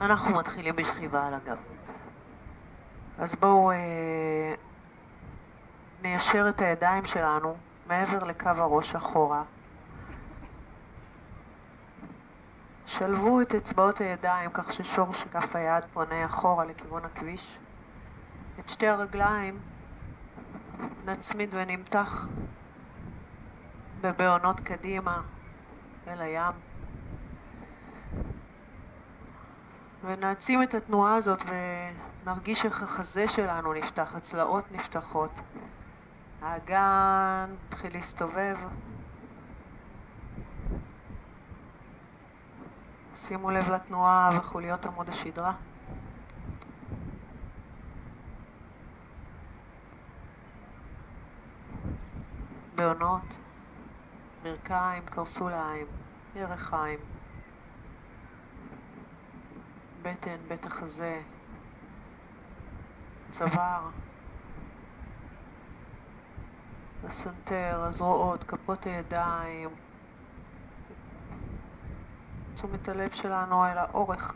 אנחנו מתחילים בשכיבה על הגב. אז בואו אה, ניישר את הידיים שלנו מעבר לקו הראש אחורה. שלבו את אצבעות הידיים כך ששורש כף היד פונה אחורה לכיוון הכביש. את שתי הרגליים נצמיד ונמתח בבעונות קדימה אל הים. ונעצים את התנועה הזאת ונרגיש איך החזה שלנו נפתח, הצלעות נפתחות. האגן מתחיל להסתובב. שימו לב לתנועה וחוליות עמוד השדרה. בעונות, ברכיים, קרסוליים, ירחיים. בטן, בית החזה, צוואר, הסנטר, הזרועות, כפות הידיים, תשומת הלב שלנו אל האורך,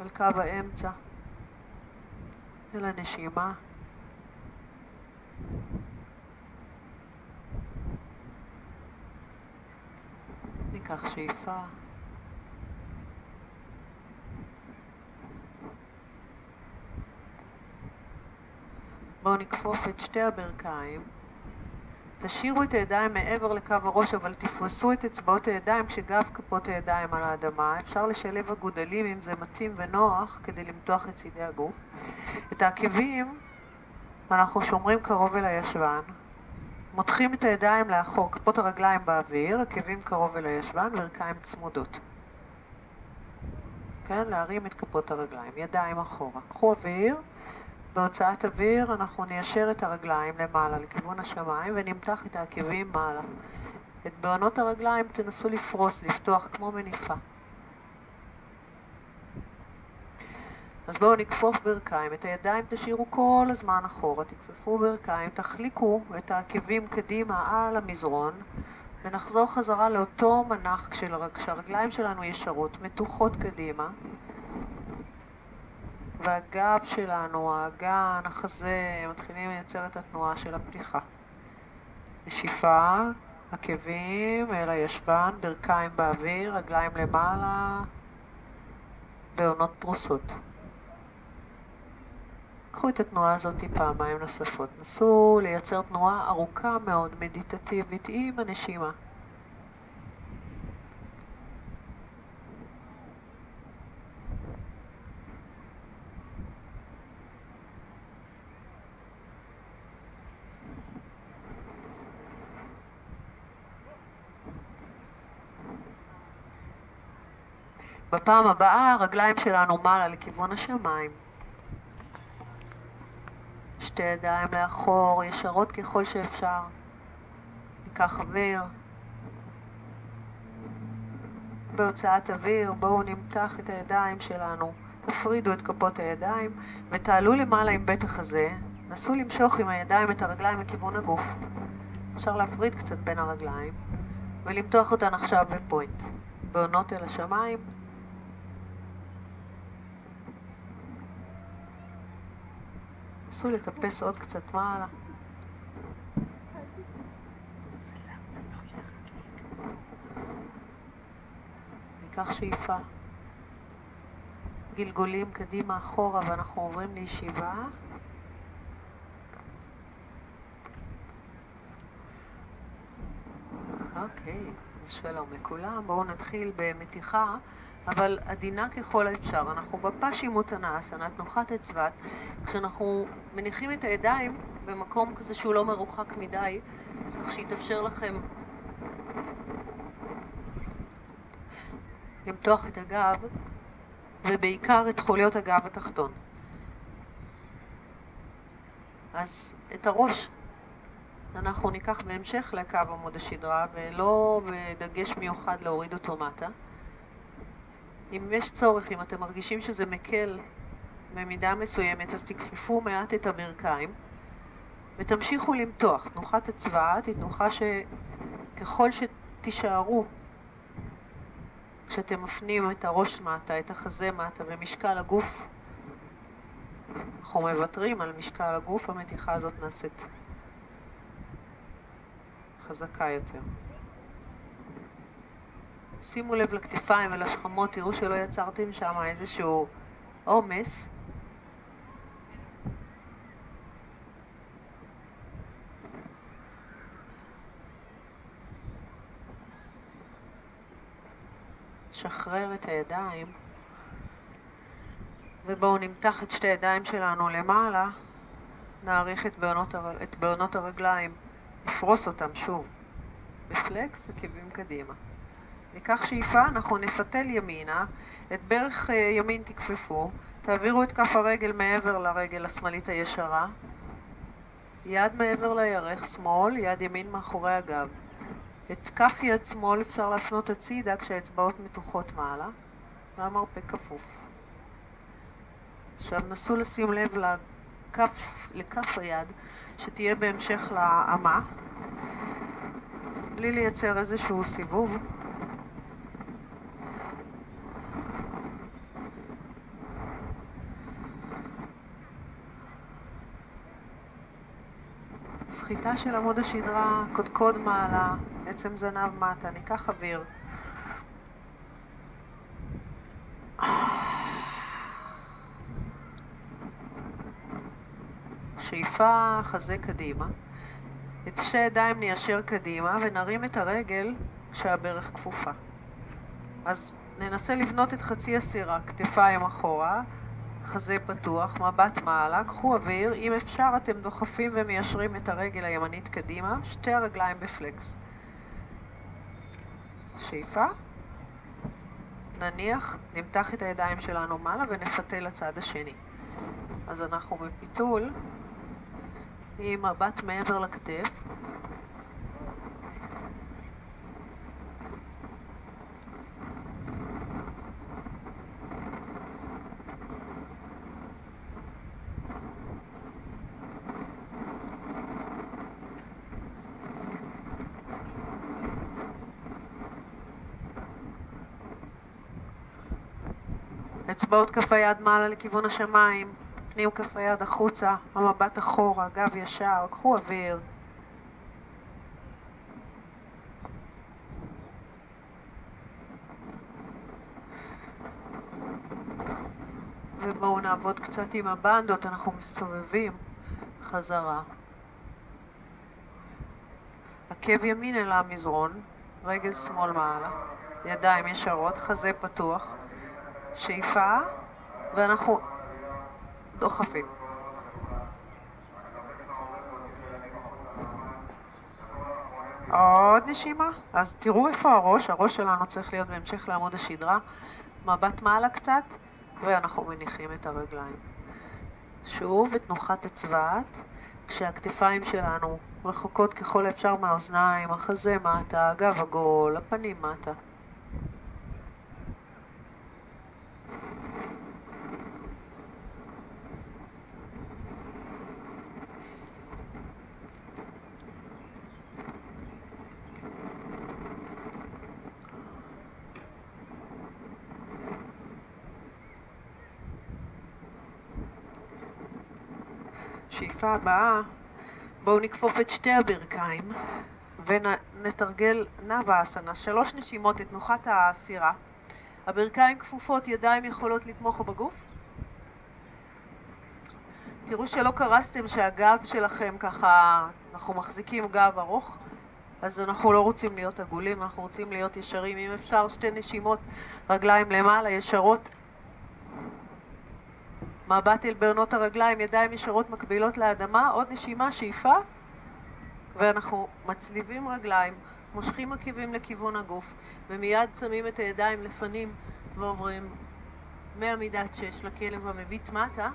אל קו האמצע, אל הנשימה. ניקח שאיפה. בואו נכפוף את שתי הברכיים. תשאירו את הידיים מעבר לקו הראש, אבל תפרסו את אצבעות הידיים כשגב כפות הידיים על האדמה. אפשר לשלב אגודלים אם זה מתאים ונוח כדי למתוח את צידי הגוף. את העקבים אנחנו שומרים קרוב אל הישבן. מותחים את הידיים לאחור, כפות הרגליים באוויר, עקבים קרוב אל הישבן, ברכיים צמודות. כן, להרים את כפות הרגליים, ידיים אחורה. קחו אוויר. בהוצאת אוויר אנחנו ניישר את הרגליים למעלה לכיוון השמיים ונמתח את העקבים מעלה. את בעונות הרגליים תנסו לפרוס, לפתוח כמו מניפה. אז בואו נכפוף ברכיים, את הידיים תשאירו כל הזמן אחורה, תכפפו ברכיים, תחליקו את העקבים קדימה על המזרון ונחזור חזרה לאותו מנח כשהרגליים שלנו ישרות, מתוחות קדימה. והגב שלנו, האגן, החזה, מתחילים לייצר את התנועה של הפתיחה. נשיפה, עקבים אל הישבן, ברכיים באוויר, רגליים למעלה, בעונות פרוסות. קחו את התנועה הזאת פעמיים נוספות. נסו לייצר תנועה ארוכה מאוד, מדיטטיבית, עם הנשימה. בפעם הבאה הרגליים שלנו מעלה לכיוון השמיים. שתי ידיים לאחור, ישרות ככל שאפשר. ניקח אוויר. בהוצאת אוויר בואו נמתח את הידיים שלנו, תפרידו את כפות הידיים ותעלו למעלה עם בית החזה. נסו למשוך עם הידיים את הרגליים לכיוון הגוף. אפשר להפריד קצת בין הרגליים ולמתוח אותן עכשיו בפוינט. בעונות אל השמיים נסו לטפס עוד קצת מעלה. ניקח שאיפה. גלגולים קדימה אחורה ואנחנו עוברים לישיבה. אוקיי, אז שלום לכולם. בואו נתחיל במתיחה. אבל עדינה ככל האפשר. אנחנו בפשימות אסנה, תנוחת אצוות, כשאנחנו מניחים את הידיים במקום כזה שהוא לא מרוחק מדי, כך שיתאפשר לכם למתוח את הגב, ובעיקר את חוליות הגב התחתון. אז את הראש אנחנו ניקח בהמשך לקו עמוד השדרה, ולא בדגש מיוחד להוריד אותו מטה. אם יש צורך, אם אתם מרגישים שזה מקל במידה מסוימת, אז תכפפו מעט את הברכיים ותמשיכו למתוח. תנוחת הצבעת היא תנוחה שככל שתישארו כשאתם מפנים את הראש מטה, את החזה מטה ומשקל הגוף, אנחנו מוותרים על משקל הגוף, המתיחה הזאת נעשית חזקה יותר. שימו לב לכתפיים ולשכמות, תראו שלא יצרתם שם איזשהו עומס. שחרר את הידיים ובואו נמתח את שתי הידיים שלנו למעלה, נעריך את בעונות, הר... את בעונות הרגליים, נפרוס אותם שוב, בפלקס, עקבים קדימה. ניקח שאיפה, אנחנו נפתל ימינה, את ברך אה, ימין תכפפו, תעבירו את כף הרגל מעבר לרגל השמאלית הישרה, יד מעבר לירך שמאל, יד ימין מאחורי הגב. את כף יד שמאל אפשר להפנות הצידה כשהאצבעות מתוחות מעלה, והמרפק כפוף. עכשיו נסו לשים לב לכף, לכף היד שתהיה בהמשך לאמה, בלי לייצר איזשהו סיבוב. סחיטה של עמוד השדרה, קודקוד מעלה, עצם זנב מטה, ניקח אוויר. שאיפה חזה קדימה. את שתי הידיים ניישר קדימה ונרים את הרגל כשהברך כפופה. אז ננסה לבנות את חצי הסירה, כתפיים אחורה, חזה פתוח, מבט מעלה, קחו אוויר, אם אפשר אתם דוחפים ומיישרים את הרגל הימנית קדימה, שתי הרגליים בפלקס. שאיפה, נניח, נמתח את הידיים שלנו מעלה ונפתה לצד השני. אז אנחנו בפיתול עם מבט מעבר לכתף, אצבעות כף היד מעלה לכיוון השמיים, פנים כף היד החוצה, המבט אחורה, גב ישר, קחו אוויר. ובואו נעבוד קצת עם הבנדות, אנחנו מסתובבים חזרה. עקב ימין אל המזרון, רגל שמאל מעלה, ידיים ישרות, חזה פתוח. שאיפה, ואנחנו דוחפים. עוד נשימה. אז תראו איפה הראש, הראש שלנו צריך להיות בהמשך לעמוד השדרה. מבט מעלה קצת, ואנחנו מניחים את הרגליים. שוב, תנוחת הצבעת, כשהכתפיים שלנו רחוקות ככל האפשר מהאוזניים, החזה מטה, הגב עגול, הפנים מטה. בשאיפה הבאה בואו נכפוף את שתי הברכיים ונתרגל נאווה אסנה, שלוש נשימות לתנוחת הסירה. הברכיים כפופות, ידיים יכולות לתמוך בגוף. תראו שלא קרסתם שהגב שלכם ככה, אנחנו מחזיקים גב ארוך, אז אנחנו לא רוצים להיות עגולים, אנחנו רוצים להיות ישרים. אם אפשר, שתי נשימות, רגליים למעלה, ישרות, מבט אל בעונות הרגליים, ידיים ישרות מקבילות לאדמה, עוד נשימה, שאיפה, ואנחנו מצליבים רגליים, מושכים עקבים לכיוון הגוף, ומיד שמים את הידיים לפנים ועוברים מעמידת שש לכלב המביט מטה.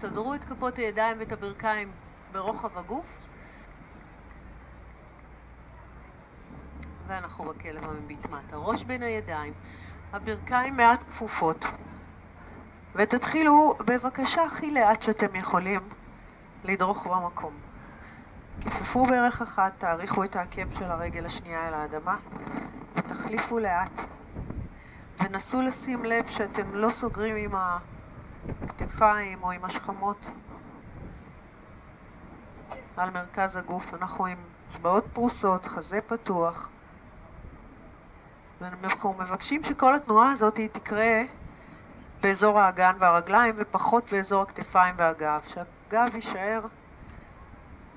סדרו את כפות הידיים ואת הברכיים ברוחב הגוף, ואנחנו בכלב המביט מטה. ראש בין הידיים, הברכיים מעט כפופות. ותתחילו בבקשה הכי לאט שאתם יכולים לדרוך במקום. כפפו בערך אחת, תאריכו את העקב של הרגל השנייה אל האדמה ותחליפו לאט. ונסו לשים לב שאתם לא סוגרים עם הכתפיים או עם השכמות על מרכז הגוף. אנחנו עם אצבעות פרוסות, חזה פתוח. ואנחנו מבקשים שכל התנועה הזאת תקרה באזור האגן והרגליים ופחות באזור הכתפיים והגב, שהגב יישאר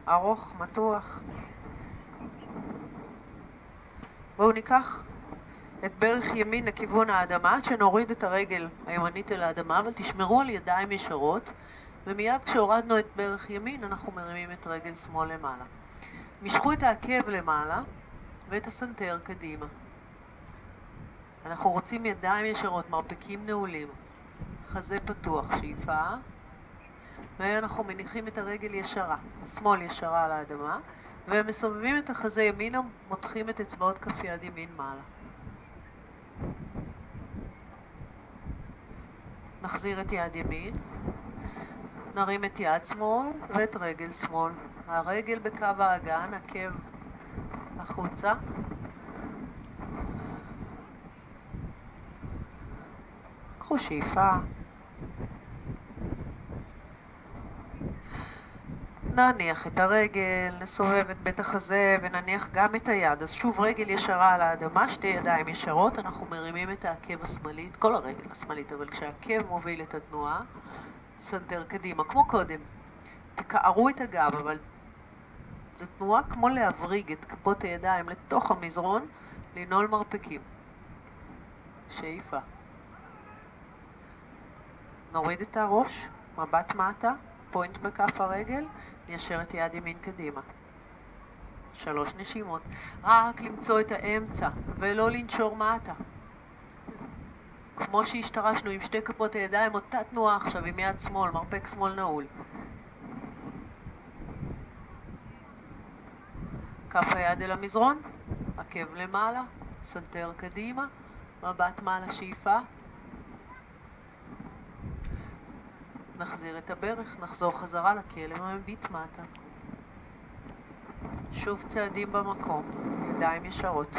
ארוך, מתוח. בואו ניקח את ברך ימין לכיוון האדמה, עד שנוריד את הרגל הימנית אל האדמה, אבל תשמרו על ידיים ישרות, ומיד כשהורדנו את ברך ימין אנחנו מרימים את רגל שמאל למעלה. משכו את העקב למעלה ואת הסנטר קדימה. אנחנו רוצים ידיים ישרות, מרפקים נעולים, חזה פתוח, שאיפה, ואנחנו מניחים את הרגל ישרה, שמאל ישרה על האדמה, ומסובבים את החזה ימינה, מותחים את אצבעות כף יד ימין מעלה. נחזיר את יד ימין, נרים את יד שמאל ואת רגל שמאל. הרגל בקו האגן, עקב החוצה. קחו שאיפה. נניח את הרגל, נסובב את בית החזה ונניח גם את היד. אז שוב רגל ישרה על האדמה, שתי ידיים ישרות, אנחנו מרימים את העקב השמאלי, את כל הרגל השמאלית, אבל כשהעקב מוביל את התנועה, סנטר קדימה, כמו קודם. תקערו את הגב, אבל זו תנועה כמו להבריג את כפות הידיים לתוך המזרון, לנעול מרפקים. שאיפה. נוריד את הראש, מבט מטה, point בכף הרגל, ניישר את יד ימין קדימה. שלוש נשימות. רק למצוא את האמצע ולא לנשור מטה. כמו שהשתרשנו עם שתי כפות הידיים, אותה תנועה עכשיו עם יד שמאל, מרפק שמאל נעול. כף היד אל המזרון, עקב למעלה, סנטר קדימה, מבט מעלה שאיפה. נחזיר את הברך, נחזור חזרה לכלב המביט מטה. שוב צעדים במקום, ידיים ישרות.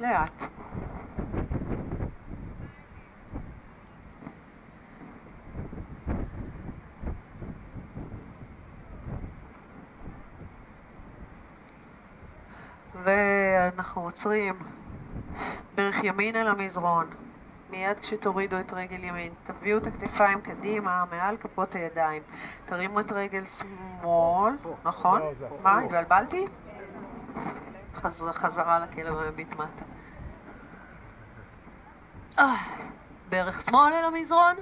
לאט. ואנחנו עוצרים דרך ימין אל המזרון. מיד כשתורידו את רגל ימין, תביאו את הכתפיים קדימה, מעל כפות הידיים. תרימו את רגל שמאל, נכון? מה, התבלבלתי? חזרה לכלב המביט מטה. אה, ברך שמאל אל המזרון?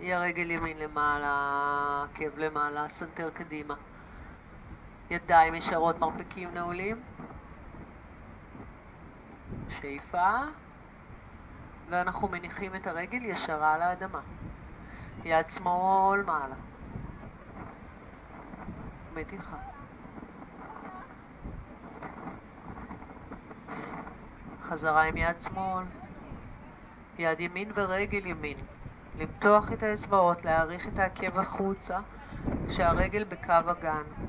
יהיה רגל ימין למעלה, עקב למעלה, סנטר קדימה. ידיים ישרות, מרפקים נעולים. שאיפה. ואנחנו מניחים את הרגל ישרה על האדמה. יד שמאל מעלה. מתיחה. חזרה עם יד שמאל, יד ימין ורגל ימין. למתוח את האצבעות, להאריך את העקב החוצה, כשהרגל בקו הגן.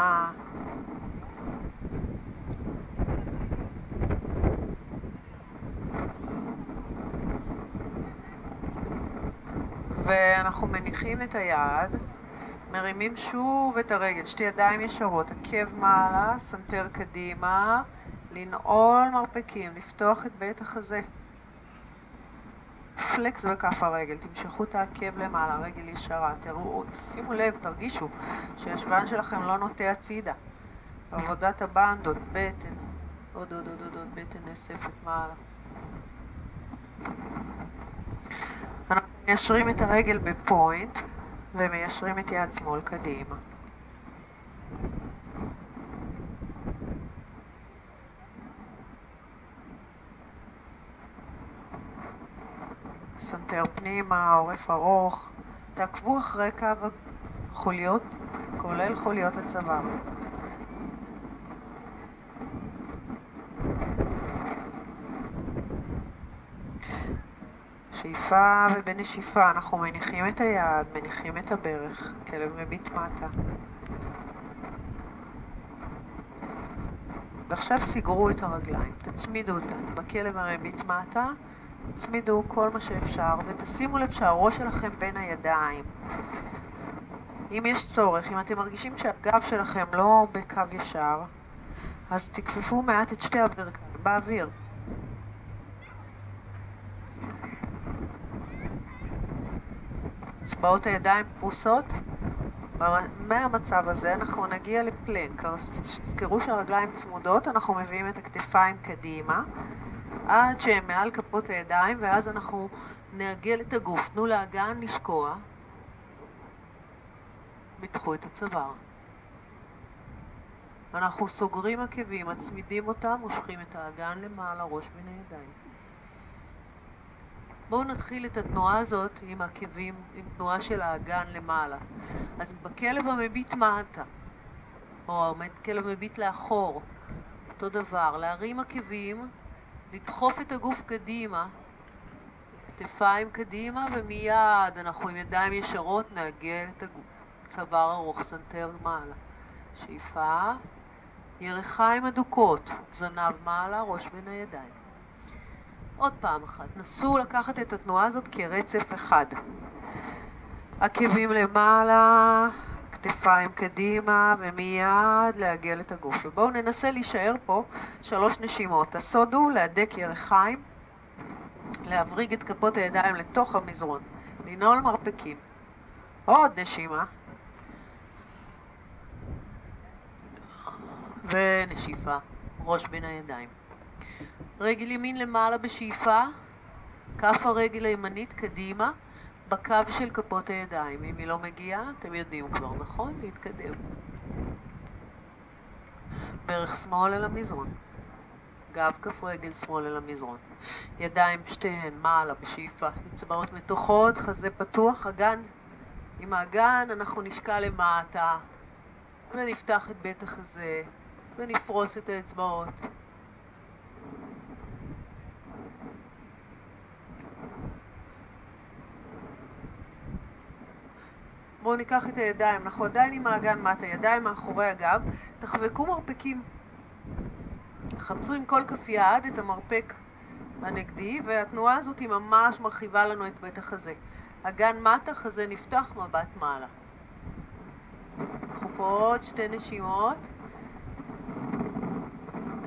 נשימה. ואנחנו מניחים את היד, מרימים שוב את הרגל, שתי ידיים ישרות, עקב מעלה, סנטר קדימה, לנעול מרפקים, לפתוח את בית החזה. flex בכף הרגל, תמשכו את העקב למעלה, רגל ישרה, תראו, שימו לב, תרגישו שהישבן שלכם לא נוטה הצידה. עבודת הבנדות, בטן, עוד עוד עוד עוד, עוד בטן נאספת מעלה. אנחנו מיישרים את הרגל ב point ומיישרים את יד שמאל קדימה. סנטר פנימה, עורף ארוך, תעקבו אחרי קו החוליות, כולל חוליות הצוואר. בשאיפה ובנשיפה אנחנו מניחים את היד, מניחים את הברך, כלב מביט מטה. ועכשיו סיגרו את הרגליים, תצמידו אותן. בכלב המביט מטה, תצמידו כל מה שאפשר, ותשימו לב שהראש שלכם בין הידיים. אם יש צורך, אם אתם מרגישים שהגב שלכם לא בקו ישר, אז תכפפו מעט את שתי הברכיים באוויר. אצבעות הידיים פרוסות. מהמצב הזה אנחנו נגיע לפלנק, אז תזכרו שהרגליים צמודות, אנחנו מביאים את הכתפיים קדימה עד שהן מעל כפות הידיים ואז אנחנו נעגל את הגוף. תנו לאגן לשקוע, מתחו את הצוואר. אנחנו סוגרים עקבים, מצמידים אותם, מושכים את האגן למעלה, ראש בין הידיים. בואו נתחיל את התנועה הזאת עם עקבים, עם תנועה של האגן למעלה. אז בכלב המביט מטה, או עומד כלב מביט לאחור, אותו דבר, להרים עקבים, לדחוף את הגוף קדימה, כתפיים קדימה, ומיד אנחנו עם ידיים ישרות נעגל את הגוף. צוואר ארוך, סנטר מעלה. שאיפה, ירכיים הדוקות, זנב מעלה, ראש בין הידיים. עוד פעם אחת, נסו לקחת את התנועה הזאת כרצף אחד. עקבים למעלה, כתפיים קדימה, ומיד לעגל את הגוף. ובואו ננסה להישאר פה שלוש נשימות. הסוד הוא להדק ירחיים, להבריג את כפות הידיים לתוך המזרון, לנעול מרפקים. עוד נשימה. ונשיפה, ראש בין הידיים. רגל ימין למעלה בשאיפה, כף הרגל הימנית קדימה, בקו של כפות הידיים. אם היא לא מגיעה, אתם יודעים כבר, נכון? להתקדם. ברך שמאל אל המזרון. גב כף רגל שמאל אל המזרון. ידיים שתיהן מעלה בשאיפה. אצבעות מתוחות, חזה פתוח, אגן. עם האגן אנחנו נשקע למטה ונפתח את בית החזה ונפרוס את האצבעות. בואו ניקח את הידיים, אנחנו עדיין עם האגן מטה, ידיים מאחורי הגב, תחבקו מרפקים. חפשו עם כל כף יד את המרפק הנגדי, והתנועה הזאת היא ממש מרחיבה לנו את בית החזה. אגן מטה, חזה נפתח, מבט מעלה. אנחנו פה עוד שתי נשימות.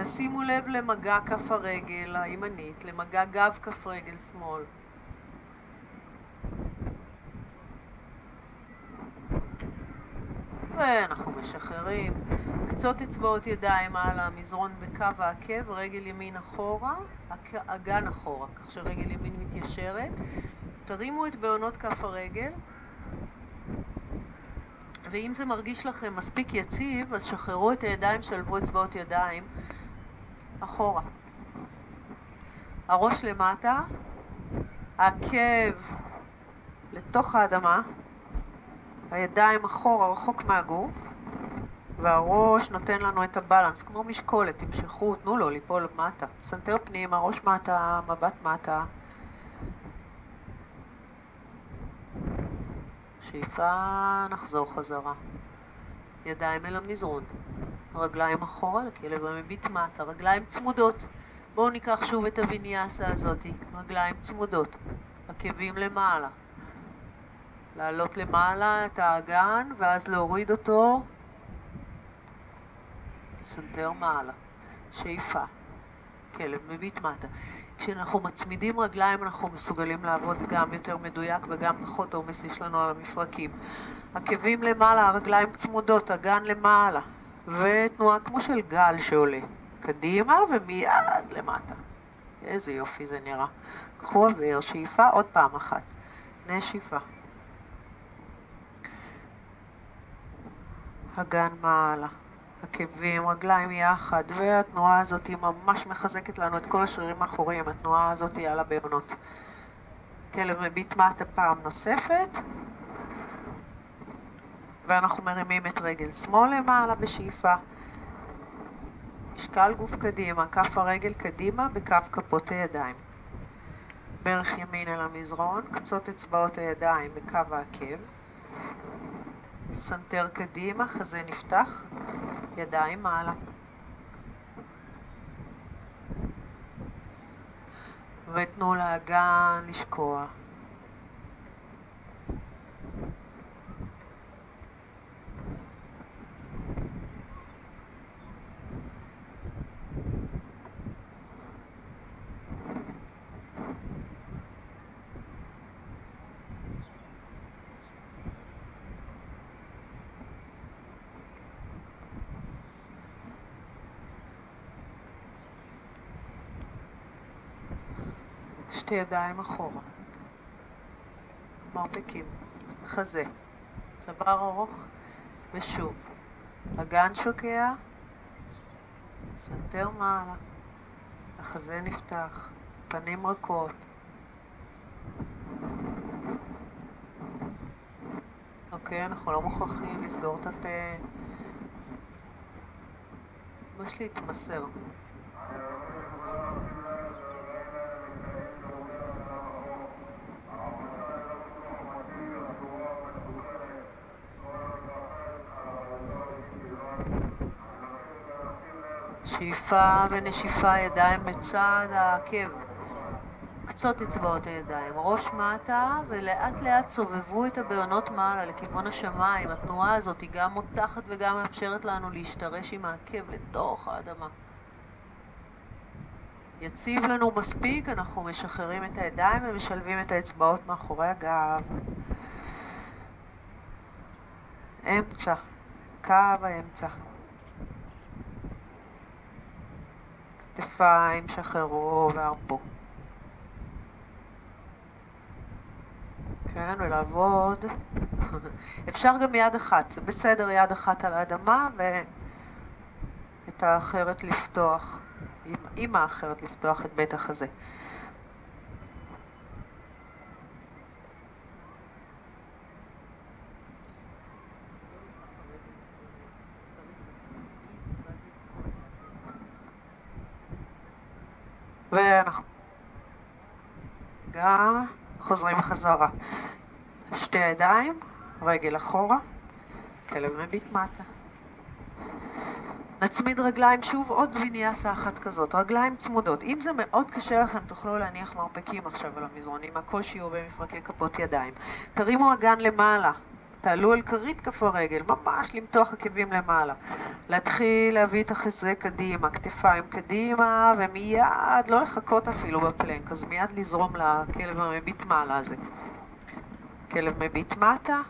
תשימו לב למגע כף הרגל הימנית, למגע גב כף רגל שמאל. ואנחנו משחררים. קצות אצבעות ידיים על המזרון בקו העקב, רגל ימין אחורה, אגן אחורה, כך שרגל ימין מתיישרת. תרימו את בעונות כף הרגל, ואם זה מרגיש לכם מספיק יציב, אז שחררו את הידיים, שלבו אצבעות ידיים אחורה. הראש למטה, העקב לתוך האדמה, הידיים אחורה, רחוק מהגוף, והראש נותן לנו את הבלנס, כמו משקולת, תמשכו, תנו לו ליפול מטה. סנטר פנימה, ראש מטה, מבט מטה. שאיפה, נחזור חזרה. ידיים אל המזרון, רגליים אחורה לכלב המביט מטה, רגליים צמודות. בואו ניקח שוב את הוויניאסה הזאתי, רגליים צמודות, עקבים למעלה. לעלות למעלה את האגן ואז להוריד אותו, סנטר מעלה, שאיפה, כלב מביט מטה. כשאנחנו מצמידים רגליים אנחנו מסוגלים לעבוד גם יותר מדויק וגם פחות עומס יש לנו על המפרקים. עקבים למעלה, הרגליים צמודות, אגן למעלה, ותנועה כמו של גל שעולה. קדימה ומיד למטה. איזה יופי זה נראה. קחו אוויר, שאיפה עוד פעם אחת. נשיפה. אגן מעלה. עקבים, רגליים יחד, והתנועה הזאת היא ממש מחזקת לנו את כל השרירים האחוריים, התנועה הזאת היא על הבעונות. כלב מביט מטה פעם נוספת, ואנחנו מרימים את רגל שמאל למעלה בשאיפה. משקל גוף קדימה, כף הרגל קדימה בקו כפות הידיים. ברך ימין אל המזרון, קצות אצבעות הידיים בקו העקב, סנטר קדימה, חזה נפתח, ידיים מעלה. ותנו לאגן לשקוע. שתי ידיים אחורה. מרפקים. חזה. צוואר ארוך, ושוב. אגן שוקע, סנטר מעלה, החזה נפתח, פנים רכות. אוקיי, אנחנו לא מוכרחים לסגור את הפה. ממש להתמסר. שאיפה ונשיפה ידיים בצד העקב, קצות אצבעות הידיים, ראש מטה ולאט לאט סובבו את הבעונות מעלה לכיוון השמיים. התנועה הזאת היא גם מותחת וגם מאפשרת לנו להשתרש עם העקב לתוך האדמה. יציב לנו מספיק, אנחנו משחררים את הידיים ומשלבים את האצבעות מאחורי הגב. אמצע, קו האמצע. כתפיים, שחררו והרפו. כן, ולעבוד. אפשר גם יד אחת, זה בסדר יד אחת על האדמה ואת האחרת לפתוח, עם האחרת לפתוח את בית החזה. ואנחנו גם חוזרים חזרה. שתי ידיים, רגל אחורה, כלב מביט מטה. נצמיד רגליים שוב, עוד ויניאסה אחת כזאת, רגליים צמודות. אם זה מאוד קשה לכם, תוכלו להניח מרפקים עכשיו על המזרונים, הקושי הוא במפרקי כפות ידיים. תרימו אגן למעלה, תעלו על כרית כף הרגל, ממש למתוח עקבים למעלה. להתחיל להביא את החזה קדימה, כתפיים קדימה, ומיד, לא לחכות אפילו בפלנק, אז מיד לזרום לכלב המביט מעלה הזה. כלב מביט מטה,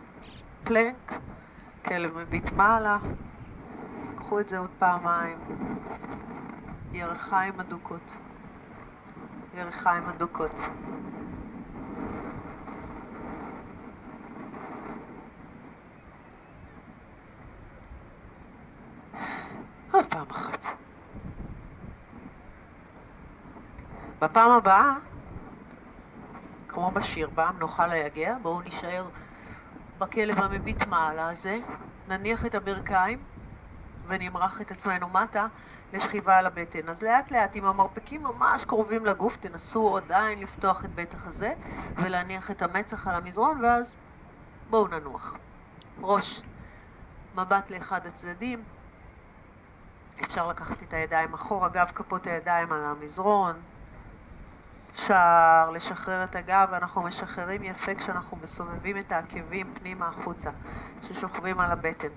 פלנק, כלב מביט מעלה. קחו את זה עוד פעמיים. ירחיים אדוקות. ירחיים אדוקות. עוד פעם אחת. בפעם הבאה, כמו בשיר, פעם נאכל היגע, בואו נשאר בכלב המביט מעלה הזה, נניח את הברכיים ונמרח את עצמנו מטה לשכיבה על הבטן. אז לאט לאט עם המרפקים ממש קרובים לגוף, תנסו עדיין לפתוח את בית החזה ולהניח את המצח על המזרון ואז בואו ננוח. ראש, מבט לאחד הצדדים, אפשר לקחת את הידיים אחורה, גב כפות הידיים על המזרון. אפשר לשחרר את הגב, ואנחנו משחררים יפה כשאנחנו מסובבים את העקבים פנימה החוצה, ששוכבים על הבטן.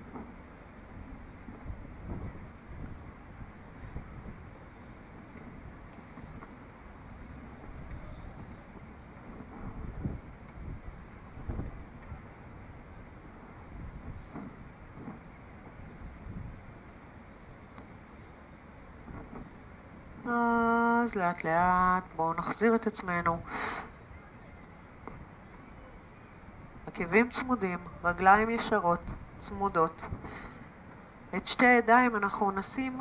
אז לאט לאט בואו נחזיר את עצמנו. עקבים צמודים, רגליים ישרות, צמודות. את שתי הידיים אנחנו נשים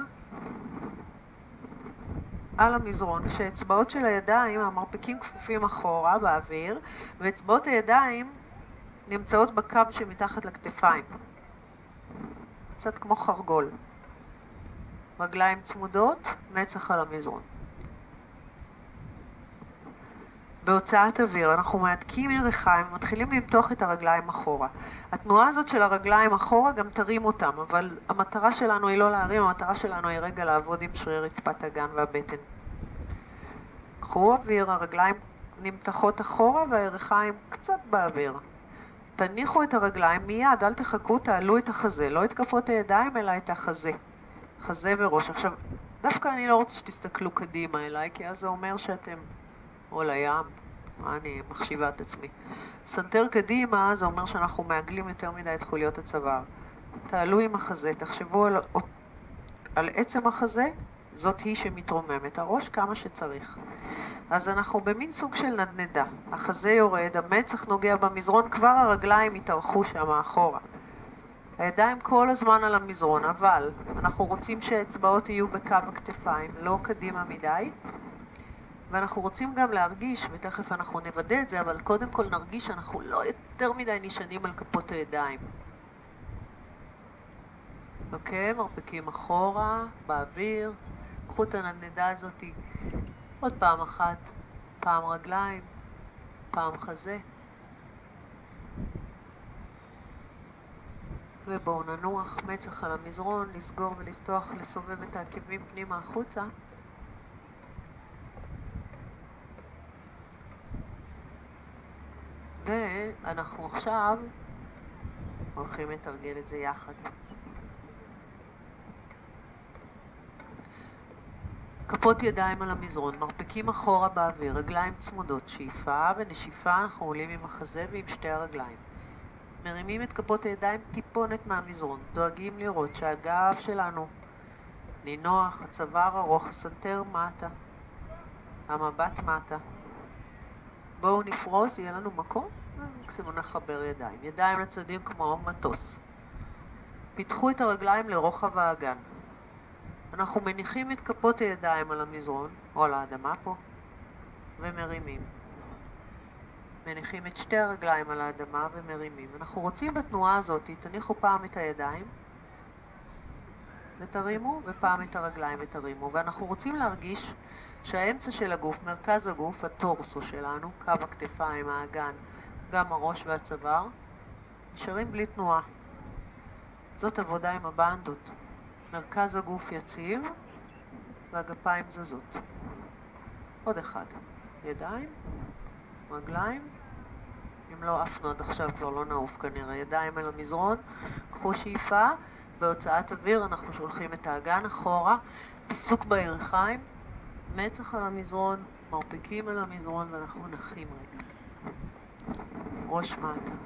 על המזרון, כשאצבעות של הידיים, המרפקים כפופים אחורה באוויר, ואצבעות הידיים נמצאות בקו שמתחת לכתפיים. קצת כמו חרגול. רגליים צמודות, מצח על המזרון. בהוצאת אוויר, אנחנו מהדקים ירכיים ומתחילים למתוח את הרגליים אחורה. התנועה הזאת של הרגליים אחורה גם תרים אותם, אבל המטרה שלנו היא לא להרים, המטרה שלנו היא רגע לעבוד עם שריר רצפת הגן והבטן. קחו אוויר, הרגליים נמתחות אחורה והירכיים קצת באוויר. תניחו את הרגליים מיד, אל תחכו, תעלו את החזה, לא את כפות הידיים אלא את החזה. חזה וראש. עכשיו, דווקא אני לא רוצה שתסתכלו קדימה אליי, כי אז זה אומר שאתם, או לי, מה אני מחשיבה את עצמי. סנטר קדימה זה אומר שאנחנו מעגלים יותר מדי את חוליות הצוואר. תעלו עם החזה, תחשבו על, על עצם החזה, זאתי שמתרוממת, הראש כמה שצריך. אז אנחנו במין סוג של נדנדה. החזה יורד, המצח נוגע במזרון, כבר הרגליים התארכו שם אחורה. הידיים כל הזמן על המזרון, אבל אנחנו רוצים שהאצבעות יהיו בקו הכתפיים, לא קדימה מדי. ואנחנו רוצים גם להרגיש, ותכף אנחנו נוודא את זה, אבל קודם כל נרגיש שאנחנו לא יותר מדי נשענים על כפות הידיים. אוקיי, מרפקים אחורה, באוויר, קחו את הנדנדה הזאת עוד פעם אחת, פעם רגליים, פעם חזה. ובואו ננוח מצח על המזרון, לסגור ולפתוח, לסובב את העקבים פנימה החוצה. ואנחנו עכשיו הולכים לתרגל את זה יחד. כפות ידיים על המזרון, מרפקים אחורה באוויר, רגליים צמודות, שאיפה ונשיפה, אנחנו עולים עם החזה ועם שתי הרגליים. מרימים את כפות הידיים טיפונת מהמזרון, דואגים לראות שהגב שלנו נינוח, הצוואר ארוך, הסנטר מטה, המבט מטה. בואו נפרוס, יהיה לנו מקום, מקסימום נחבר ידיים. ידיים לצדדים כמו מטוס. פיתחו את הרגליים לרוחב האגן. אנחנו מניחים את כפות הידיים על המזרון, או על האדמה פה, ומרימים. מניחים את שתי הרגליים על האדמה ומרימים. אנחנו רוצים בתנועה הזאת, תניחו פעם את הידיים ותרימו, ופעם את הרגליים ותרימו. ואנחנו רוצים להרגיש שהאמצע של הגוף, מרכז הגוף, הטורסו שלנו, קו הכתפיים, האגן, גם הראש והצוואר, נשארים בלי תנועה. זאת עבודה עם הבנדות. מרכז הגוף יציב והגפיים זזות. עוד אחד. ידיים, רגליים, אם לא עפנו עד עכשיו כבר לא נעוף כנראה. ידיים אל המזרון, קחו שאיפה, בהוצאת אוויר אנחנו שולחים את האגן אחורה, עיסוק בירכיים, מצח על המזרון, מרפקים על המזרון ואנחנו נחים רגע. ראש מטה.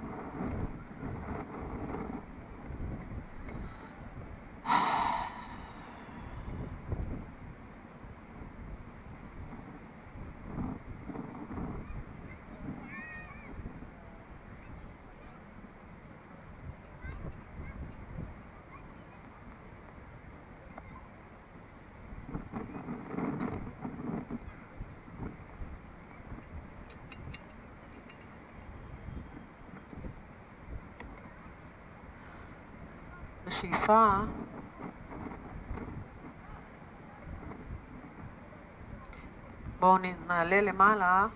בשאיפה בואו נעלה למעלה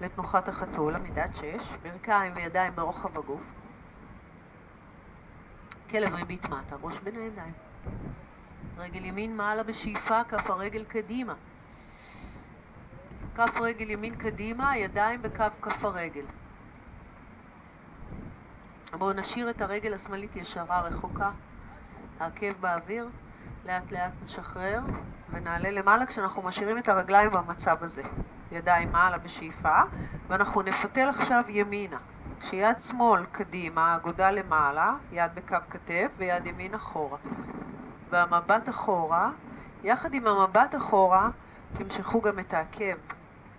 לתנוחת החתול, עמידת שש, ברכיים וידיים ברוחב הגוף. כלב ריבית מטה, ראש בין הידיים. רגל ימין מעלה בשאיפה, כף הרגל קדימה. כף רגל ימין קדימה, ידיים בקו כף הרגל. בואו נשאיר את הרגל השמאלית ישרה רחוקה, העקב באוויר, לאט לאט נשחרר ונעלה למעלה כשאנחנו משאירים את הרגליים במצב הזה. ידיים מעלה בשאיפה, ואנחנו נפתל עכשיו ימינה. כשיד שמאל קדימה, אגודה למעלה, יד בקו כתף ויד ימין אחורה. והמבט אחורה, יחד עם המבט אחורה, תמשכו גם את העקב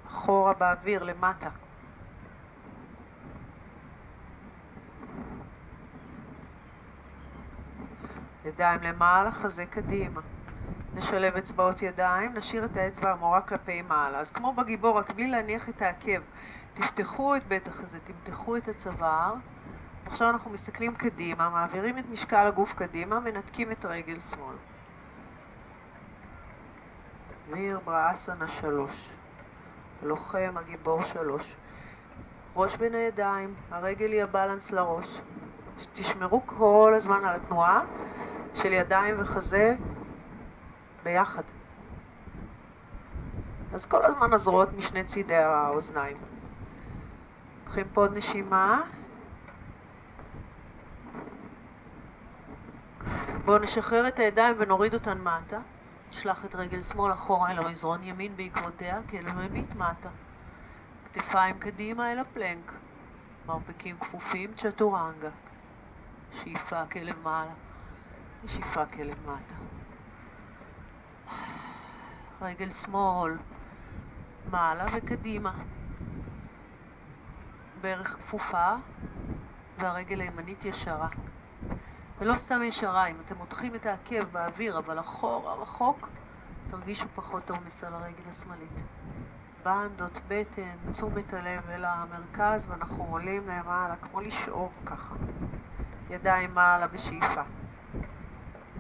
אחורה באוויר למטה. ידיים למעלה, חזה קדימה. נשלב אצבעות ידיים, נשאיר את האצבע המורה כלפי מעלה. אז כמו בגיבור, רק בלי להניח את העקב, תפתחו את בית החזה, תמתחו את הצוואר. עכשיו אנחנו מסתכלים קדימה, מעבירים את משקל הגוף קדימה, מנתקים את רגל שמאל. ויר בראסנה שלוש. לוחם, הגיבור שלוש. ראש בין הידיים, הרגל היא הבלנס לראש. תשמרו כל הזמן על התנועה של ידיים וחזה ביחד. אז כל הזמן הזרועות משני צידי האוזניים. לוקחים פה עוד נשימה. בואו נשחרר את הידיים ונוריד אותן מטה. נשלח את רגל שמאל אחורה אל המזרון ימין בעקבותיה, כלב מביט מטה. כתפיים קדימה אל הפלנק. מרפקים כפופים, צ'טורנגה. שאיפה כלב מעלה. ושאיפה כלב מטה. רגל שמאל, מעלה וקדימה. ברך כפופה והרגל הימנית ישרה. ולא סתם ישרה, אם אתם מותחים את העקב באוויר, אבל אחורה רחוק, תרגישו פחות עומס על הרגל השמאלית. בנדות, בטן, תשומת הלב אל המרכז, ואנחנו עולים למעלה, כמו לשאוב ככה. ידיים מעלה בשאיפה.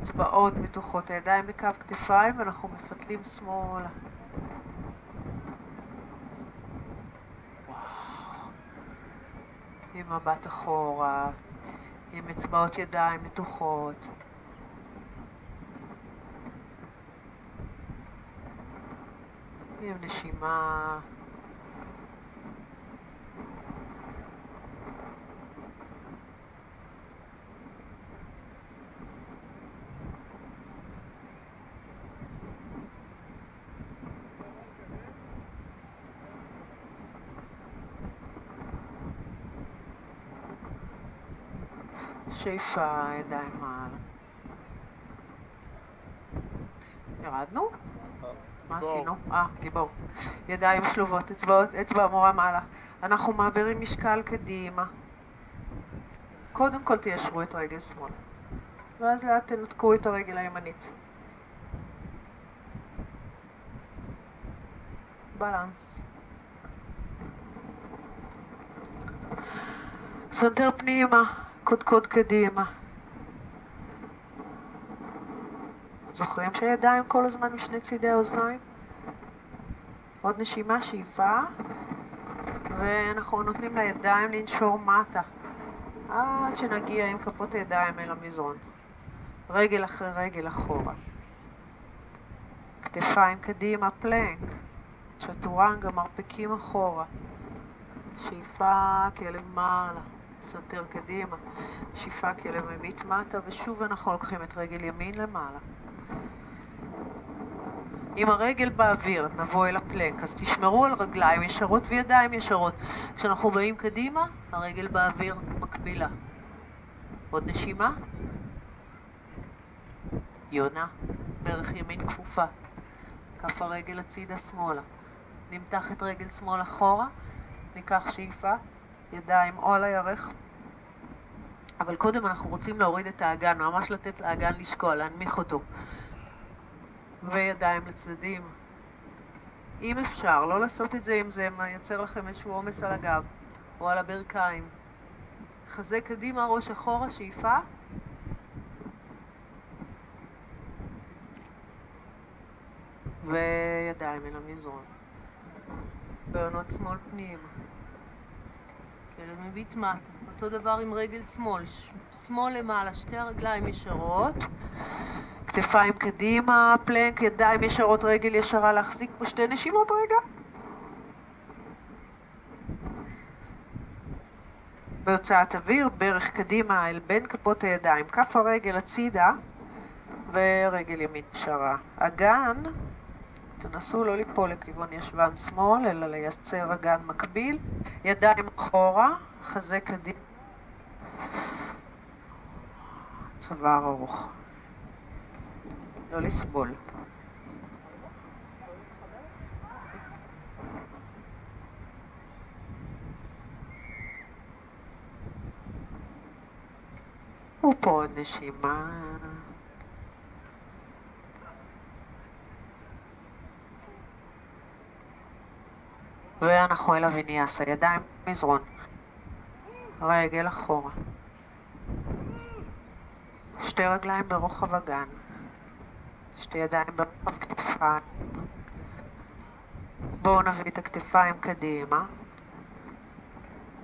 אצבעות מתוחות, הידיים בקו כתפיים, ואנחנו מפתלים שמאלה. עם מבט אחורה, עם אצבעות ידיים מתוחות. עם נשימה. שאיפה, ידיים מעל. ירדנו? מה עשינו? אה, גיבור. ידיים שלובות, אצבעות, אצבע המורה מעלה. אנחנו מעבירים משקל קדימה. קודם כל תיישרו את רגל שמאל, ואז לאט תנתקו את הרגל הימנית. בלנס. סנטר פנימה. קודקוד קדימה. זוכרים שהידיים כל הזמן משני צידי האוזניים? עוד נשימה, שאיפה, ואנחנו נותנים לידיים לנשור מטה, עד שנגיע עם כפות הידיים אל המזרון. רגל אחרי רגל אחורה. כתפיים קדימה, פלנק. צ'טורנגה, מרפקים אחורה. שאיפה, כלב סנטר קדימה, שאיפה כלב מביט מטה, ושוב אנחנו לוקחים את רגל ימין למעלה. עם הרגל באוויר נבוא אל הפלנק, אז תשמרו על רגליים ישרות וידיים ישרות. כשאנחנו באים קדימה, הרגל באוויר מקבילה. עוד נשימה. יונה, ברך ימין כפופה. כף הרגל הצידה שמאלה. נמתח את רגל שמאל אחורה, ניקח שאיפה. ידיים או על הירך. אבל קודם אנחנו רוצים להוריד את האגן, ממש לתת לאגן לשקוע, להנמיך אותו. וידיים לצדדים. אם אפשר, לא לעשות את זה אם זה מייצר לכם איזשהו עומס על הגב או על הברכיים. חזה קדימה, ראש אחורה, שאיפה. וידיים אל המזרון. בעונות שמאל פנימה. כלב מביט מטה. אותו דבר עם רגל שמאל. שמאל למעלה, שתי הרגליים ישרות. כתפיים קדימה, פלנק, ידיים ישרות, רגל ישרה, להחזיק פה שתי נשימות רגע. בהוצאת אוויר, ברך קדימה אל בין כפות הידיים, כף הרגל הצידה ורגל ימין ישרה. אגן תנסו לא ליפול לכיוון ישבן שמאל, אלא לייצר אגן מקביל. ידיים אחורה, חזה קדימה. צוואר ארוך. לא לסבול. ופה עוד נשימה. ואנחנו אל הוויניאס, הידיים מזרון, רגל אחורה, שתי רגליים ברוחב הגן, שתי ידיים ברוחב כתפיים, בואו נביא את הכתפיים קדימה.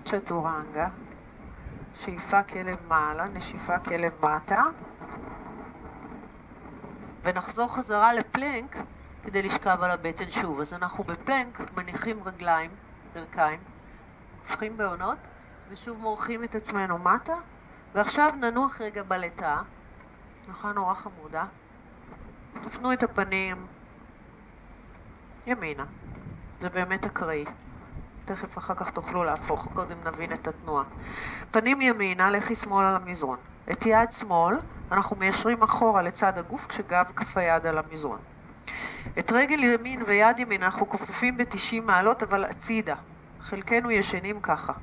צ'טורנגה. שאיפה כלב מעלה, נשיפה כלב מטה. ונחזור חזרה לפלנק כדי לשכב על הבטן שוב. אז אנחנו בפלנק מניחים רגליים, ברכיים, הופכים בעונות, ושוב מורחים את עצמנו מטה, ועכשיו ננוח רגע בלטה, נוחה נורא חמודה. תפנו את הפנים ימינה. זה באמת אקראי. תכף אחר כך תוכלו להפוך, קודם נבין את התנועה. פנים ימינה, לכי שמאל על המזרון. את יד שמאל אנחנו מיישרים אחורה לצד הגוף כשגב כף היד על המזרון. את רגל ימין ויד ימין אנחנו כופפים ב-90 מעלות אבל הצידה. חלקנו ישנים ככה.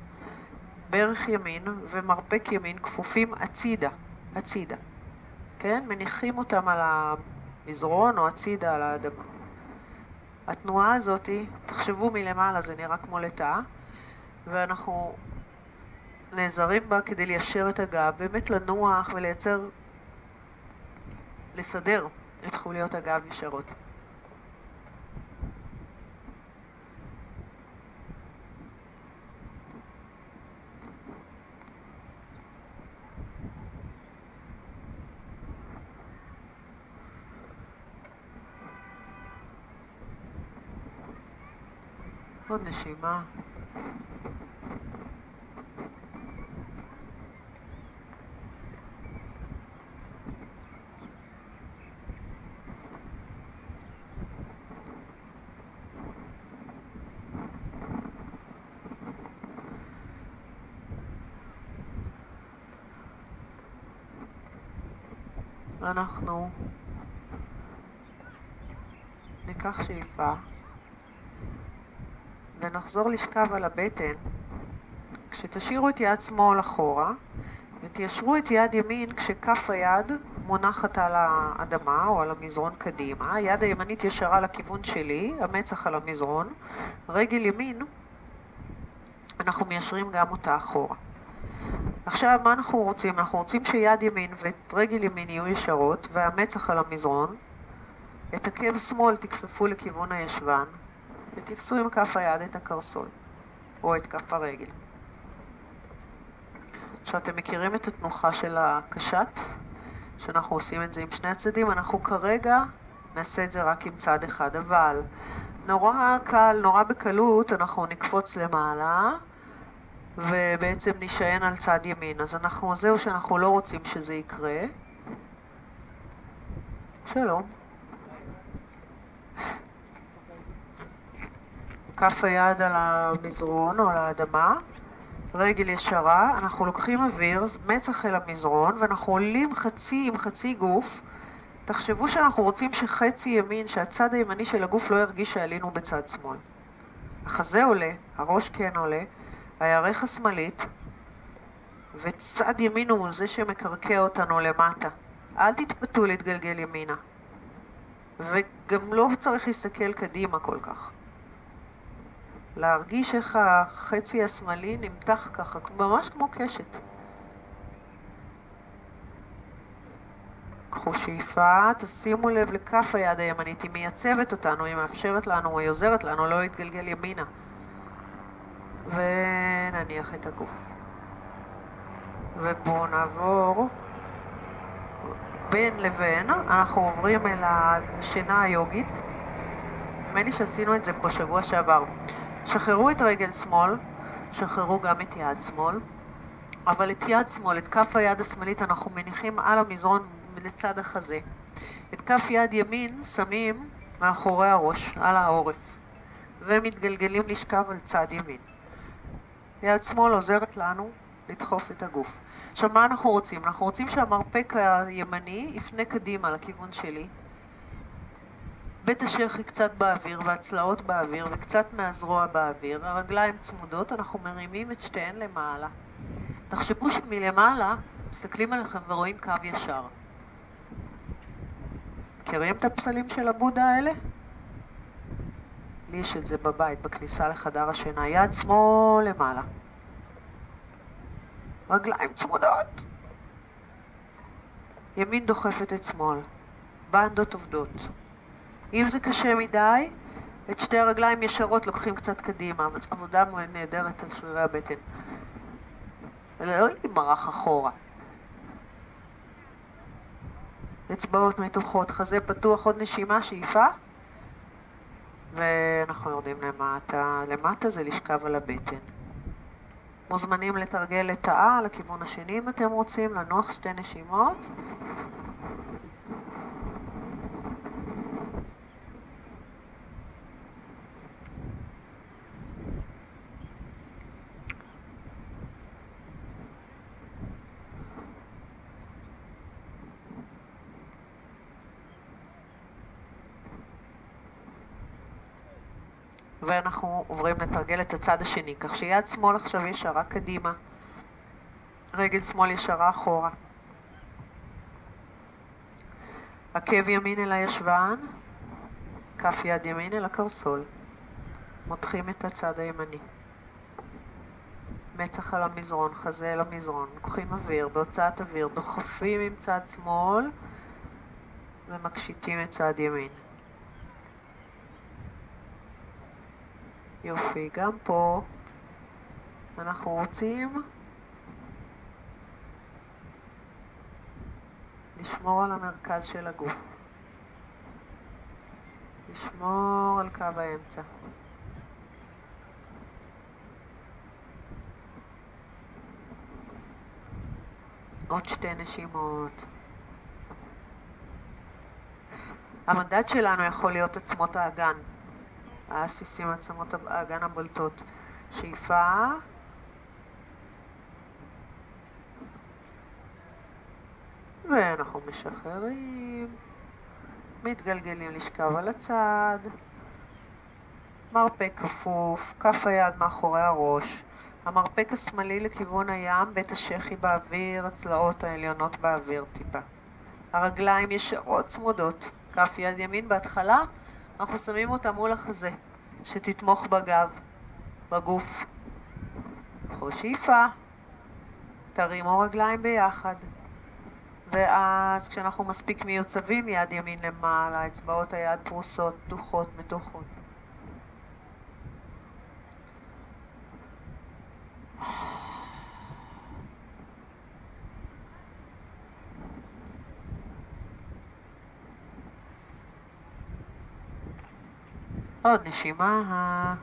ברך ימין ומרפק ימין כפופים הצידה, הצידה. כן? מניחים אותם על המזרון או הצידה על האדמה. התנועה הזאת, תחשבו מלמעלה, זה נראה כמו לטאה, ואנחנו נעזרים בה כדי ליישר את הגב, באמת לנוח ולייצר, לסדר את חוליות הגב ישרות. עוד נשימה. אנחנו ניקח שאיפה ונחזור לשכב על הבטן, כשתשאירו את יד שמאל אחורה ותיישרו את יד ימין כשכף היד מונחת על האדמה או על המזרון קדימה, היד הימנית ישרה לכיוון שלי, המצח על המזרון, רגל ימין, אנחנו מיישרים גם אותה אחורה. עכשיו, מה אנחנו רוצים? אנחנו רוצים שיד ימין ורגל ימין יהיו ישרות והמצח על המזרון. את עקב שמאל תכפפו לכיוון הישבן, ותפסו עם כף היד את הקרסול, או את כף הרגל. עכשיו, אתם מכירים את התנוחה של הקשת? שאנחנו עושים את זה עם שני הצדדים, אנחנו כרגע נעשה את זה רק עם צד אחד, אבל נורא קל, נורא בקלות, אנחנו נקפוץ למעלה ובעצם נשען על צד ימין. אז אנחנו, זהו שאנחנו לא רוצים שזה יקרה. שלום. כף היד על המזרון או על האדמה, רגל ישרה, אנחנו לוקחים אוויר, מצח אל המזרון, ואנחנו עולים חצי עם חצי גוף. תחשבו שאנחנו רוצים שחצי ימין, שהצד הימני של הגוף לא ירגיש שעלינו בצד שמאל. החזה עולה, הראש כן עולה, הירך השמאלית, וצד ימין הוא זה שמקרקע אותנו למטה. אל תתפתו להתגלגל ימינה. וגם לא צריך להסתכל קדימה כל כך. להרגיש איך החצי השמאלי נמתח ככה, ממש כמו קשת. קחו שאיפה, תשימו לב לכף היד הימנית, היא מייצבת אותנו, היא מאפשרת לנו, היא עוזרת לנו לא להתגלגל ימינה. ונניח את הגוף. ובואו נעבור בין לבין, אנחנו עוברים אל השינה היוגית. נדמה לי שעשינו את זה פה שבוע שעבר. שחררו את רגל שמאל, שחררו גם את יד שמאל, אבל את יד שמאל, את כף היד השמאלית, אנחנו מניחים על המזרון לצד החזה. את כף יד ימין שמים מאחורי הראש, על העורף, ומתגלגלים לשכב על צד ימין. יד שמאל עוזרת לנו לדחוף את הגוף. עכשיו, מה אנחנו רוצים? אנחנו רוצים שהמרפק הימני יפנה קדימה לכיוון שלי, בית השחי קצת באוויר והצלעות באוויר וקצת מהזרוע באוויר, הרגליים צמודות, אנחנו מרימים את שתיהן למעלה. תחשבו שמלמעלה מסתכלים עליכם ורואים קו ישר. מכירים את הפסלים של הבודה האלה? לי יש את זה בבית, בכניסה לחדר השינה. יד שמאל למעלה. רגליים צמודות. ימין דוחפת את שמאל. בנדות עובדות. אם זה קשה מדי, את שתי הרגליים ישרות לוקחים קצת קדימה, עבודה נהדרת על שרירי הבטן. לא מרח אחורה. אצבעות מתוחות, חזה פתוח, עוד נשימה, שאיפה. ואנחנו יורדים למטה. למטה זה לשכב על הבטן. מוזמנים לתרגל לטאה לכיוון השני אם אתם רוצים, לנוח שתי נשימות. לתרגל את הצד השני, כך שיד שמאל עכשיו ישרה קדימה, רגל שמאל ישרה אחורה. עקב ימין אל הישבן, כף יד ימין אל הקרסול. מותחים את הצד הימני. מצח על המזרון, חזה אל המזרון, לוקחים אוויר, בהוצאת אוויר, דוחפים עם צד שמאל ומקשיטים את צד ימין. יופי, גם פה אנחנו רוצים לשמור על המרכז של הגוף. לשמור על קו האמצע. עוד שתי נשימות. המדד שלנו יכול להיות עצמות האגן. העסיסים, עצמות האגן הבולטות. שאיפה. ואנחנו משחררים. מתגלגלים לשכב על הצד. מרפק כפוף, כף היד מאחורי הראש. המרפק השמאלי לכיוון הים, בית השחי באוויר, הצלעות העליונות באוויר טיפה. הרגליים ישרות צמודות, כף יד ימין בהתחלה, אנחנו שמים אותה מול החזה, שתתמוך בגב, בגוף. קחו שאיפה, תרימו רגליים ביחד. ואז כשאנחנו מספיק מיוצבים, יד ימין למעלה, אצבעות היד פרוסות, פתוחות, מתוחות. עוד נשימה.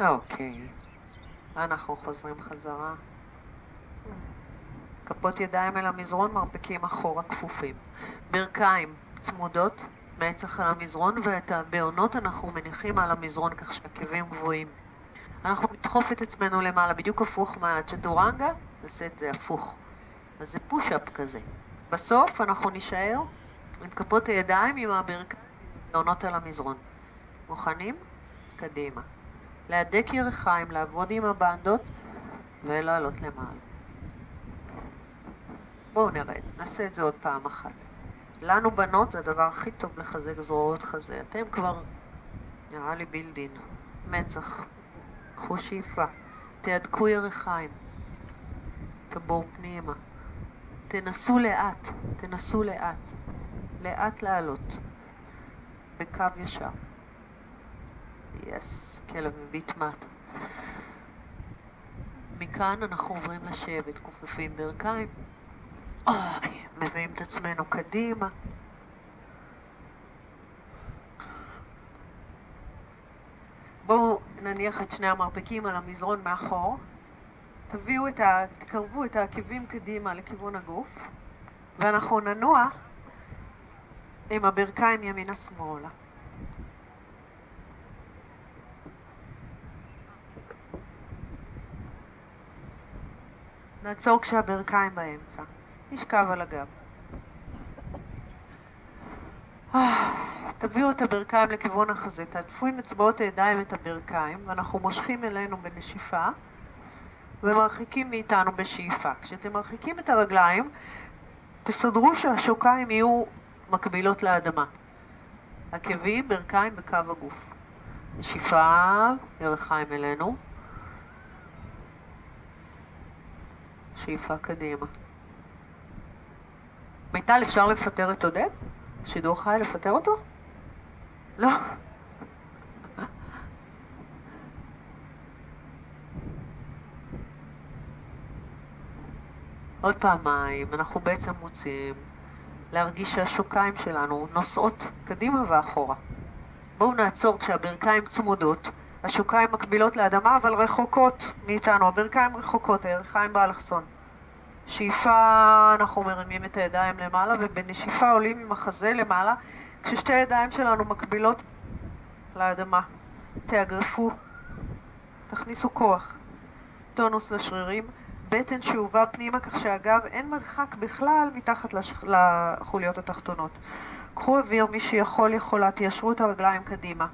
אוקיי, אנחנו חוזרים חזרה. כפות ידיים אל המזרון, מרפקים אחורה כפופים. ברכיים צמודות, מצח על המזרון, ואת הבעונות אנחנו מניחים על המזרון כך שהעקבים גבוהים. אנחנו נדחוף את עצמנו למעלה, בדיוק הפוך מהצ'טורנגה, נעשה את זה הפוך. אז זה פוש-אפ כזה. בסוף אנחנו נישאר עם כפות הידיים עם הברכיים עונות על המזרון. מוכנים? קדימה. להדק ירחיים, לעבוד עם הבנדות ולעלות למעלה. בואו נרד, נעשה את זה עוד פעם אחת. לנו בנות זה הדבר הכי טוב לחזק זרועות חזה. אתם כבר, נראה לי בילדין. מצח. קחו שאיפה. תהדקו ירחיים. תבור פנימה. תנסו לאט, תנסו לאט. לאט לעלות, בקו ישר. יס, כלב מביט מטה. מכאן אנחנו עוברים לשבת, כופפים ברכיים, אוי, מביאים את עצמנו קדימה. בואו נניח את שני המרפקים על המזרון מאחור. תביאו את ה... תקרבו את העקבים קדימה לכיוון הגוף, ואנחנו ננוע עם הברכיים ימינה-שמאלה. נעצור כשהברכיים באמצע. נשכב על הגב. תביאו את הברכיים לכיוון החזה, תעטפו עם אצבעות הידיים את הברכיים, ואנחנו מושכים אלינו בנשיפה ומרחיקים מאיתנו בשאיפה. כשאתם מרחיקים את הרגליים, תסדרו שהשוקיים יהיו מקבילות לאדמה. עקבים, ברכיים בקו הגוף. נשיפה, ירחיים אלינו. שאיפה קדימה. מיטל, אפשר לפטר את עודד? שידור חי לפטר אותו? לא. עוד פעמיים, אנחנו בעצם רוצים להרגיש שהשוקיים שלנו נוסעות קדימה ואחורה. בואו נעצור כשהברכיים צמודות, השוקיים מקבילות לאדמה אבל רחוקות מאיתנו, הברכיים רחוקות, הירכיים באלכסון. שאיפה אנחנו מרימים את הידיים למעלה ובנשיפה עולים עם החזה למעלה כששתי הידיים שלנו מקבילות לאדמה. תאגרפו, תכניסו כוח, טונוס לשרירים, בטן שאובה פנימה כך שאגב אין מרחק בכלל מתחת. לחוליות התחתונות. קחו אוויר, מי שיכול יכולה, תיישרו את הרגליים קדימה.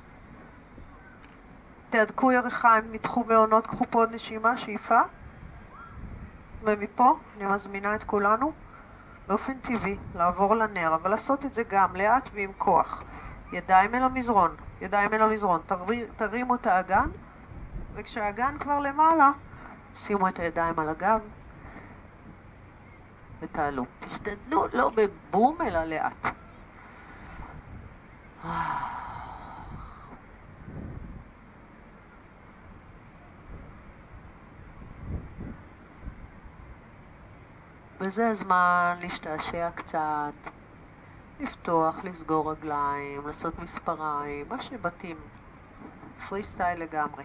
תהדקו ירכיים, מתחו בעונות, קחו פה עוד נשימה, שאיפה. ומפה אני מזמינה את כולנו באופן טבעי לעבור לנר, אבל לעשות את זה גם לאט ועם כוח. ידיים אל המזרון, ידיים אל המזרון, תרימו את האגן, וכשהאגן כבר למעלה, שימו את הידיים על הגב ותעלו. תשתדלו לא בבום אלא לאט. וזה הזמן להשתעשע קצת, לפתוח, לסגור רגליים, לעשות מספריים, מה שבתים. פרי סטייל לגמרי.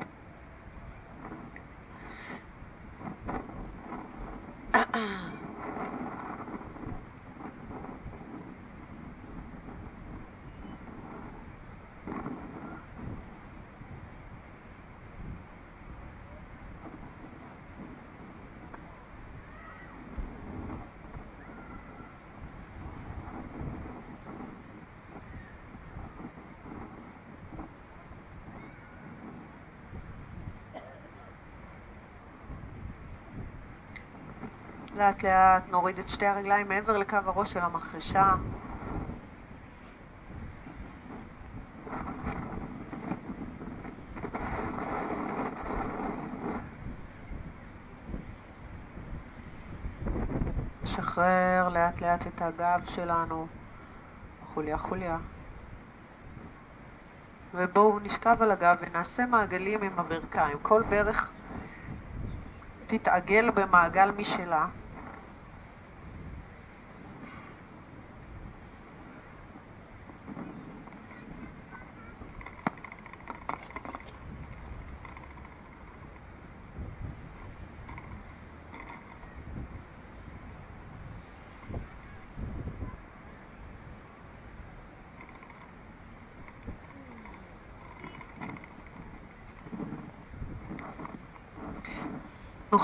啊啊。לאט לאט נוריד את שתי הרגליים מעבר לקו הראש של המחרשה. נשחרר לאט לאט את הגב שלנו, חוליה חוליה. ובואו נשכב על הגב ונעשה מעגלים עם הברכיים. כל ברך תתעגל במעגל משלה.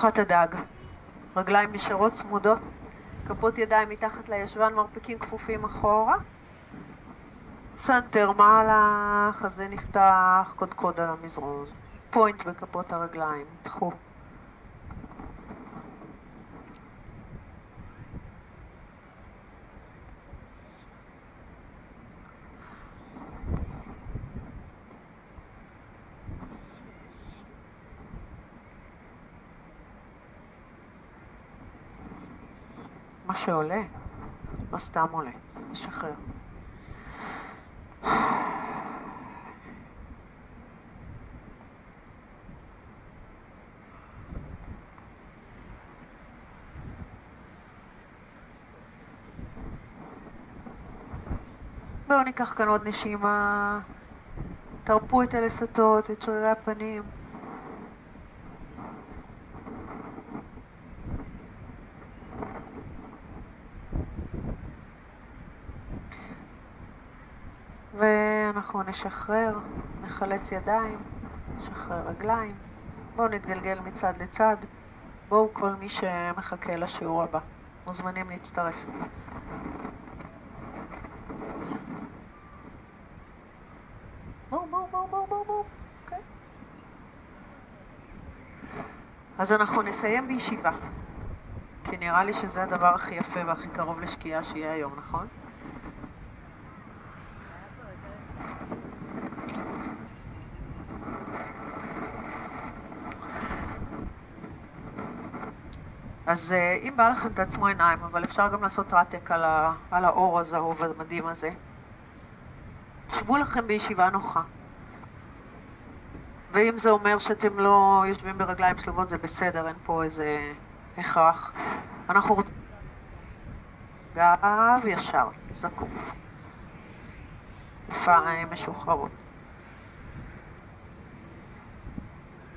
תנוחת הדג. רגליים נשארות צמודות, כפות ידיים מתחת לישבן, מרפקים כפופים אחורה. סנטר מעלה, חזה נפתח, קודקוד על המזרון. point בכפות הרגליים, תחו. שעולה, לא סתם עולה, משחרר. בואו ניקח כאן עוד נשימה, תרפו את הלסתות, את שרירי הפנים. ואנחנו נשחרר, נחלץ ידיים, נשחרר רגליים, בואו נתגלגל מצד לצד, בואו כל מי שמחכה לשיעור הבא, מוזמנים להצטרף. אוקיי. אז אנחנו נסיים בישיבה, כי נראה לי שזה הדבר הכי יפה והכי קרוב לשקיעה שיהיה היום, נכון? אז אה, אם בא לכם תעצמו עיניים, אבל אפשר גם לעשות רטק על, על האור הזהוב המדהים הזה. שבו לכם בישיבה נוחה. ואם זה אומר שאתם לא יושבים ברגליים שלובות, זה בסדר, אין פה איזה הכרח. אנחנו רוצים... גב ישר, זקוף. כתפיים משוחררות.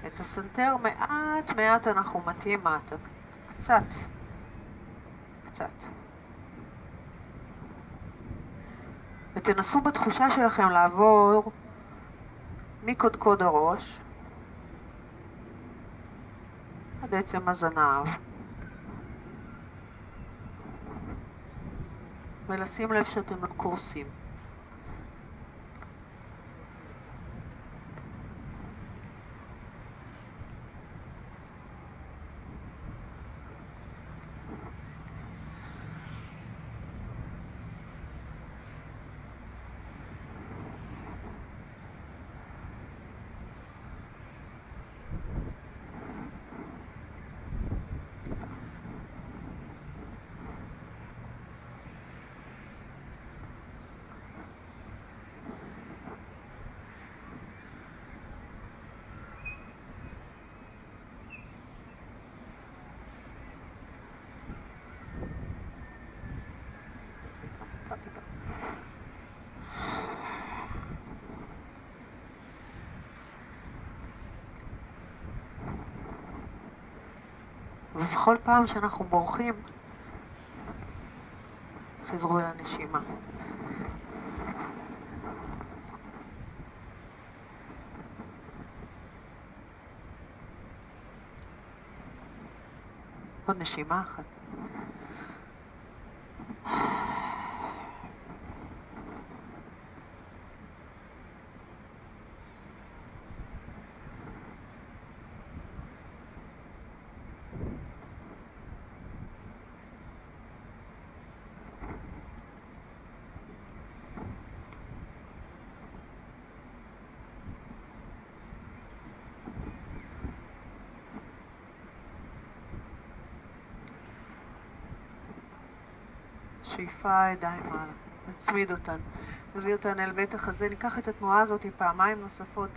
את הסנטר מעט מעט אנחנו מטים מטה, קצת, קצת. ותנסו בתחושה שלכם לעבור מקודקוד הראש עד עצם הזנב. ולשים לב שאתם לא קורסים. ובכל פעם שאנחנו בורחים, חזרו אל הנשימה. עוד נשימה אחת. שאיפה ידיים מעלה, נצמיד אותן, נביא אותן אל בית החזה, ניקח את התנועה הזאת פעמיים נוספות.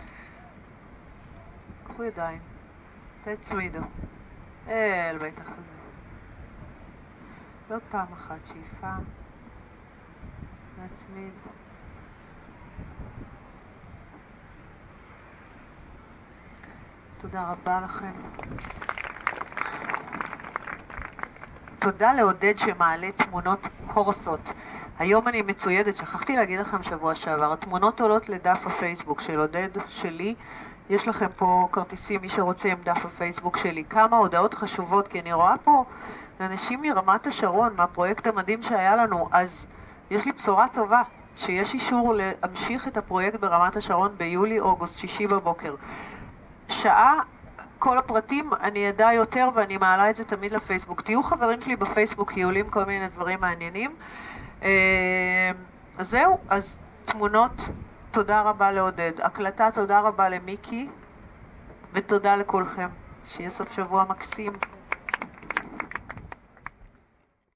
קחו ידיים, תצמידו, אל בית החזה. ועוד פעם אחת, שאיפה, נצמיד. תודה רבה לכם. תודה לעודד שמעלה תמונות הורסות. היום אני מצוידת, שכחתי להגיד לכם שבוע שעבר, התמונות עולות לדף הפייסבוק של עודד שלי. יש לכם פה כרטיסים, מי שרוצה עם דף הפייסבוק שלי. כמה הודעות חשובות, כי אני רואה פה אנשים מרמת השרון, מהפרויקט המדהים שהיה לנו, אז יש לי בשורה טובה, שיש אישור להמשיך את הפרויקט ברמת השרון ביולי-אוגוסט, שישי בבוקר. שעה כל הפרטים אני אדע יותר ואני מעלה את זה תמיד לפייסבוק. תהיו חברים שלי בפייסבוק כי עולים כל מיני דברים מעניינים. אה, אז זהו, אז תמונות, תודה רבה לעודד. הקלטה, תודה רבה למיקי, ותודה לכולכם. שיהיה סוף שבוע מקסים.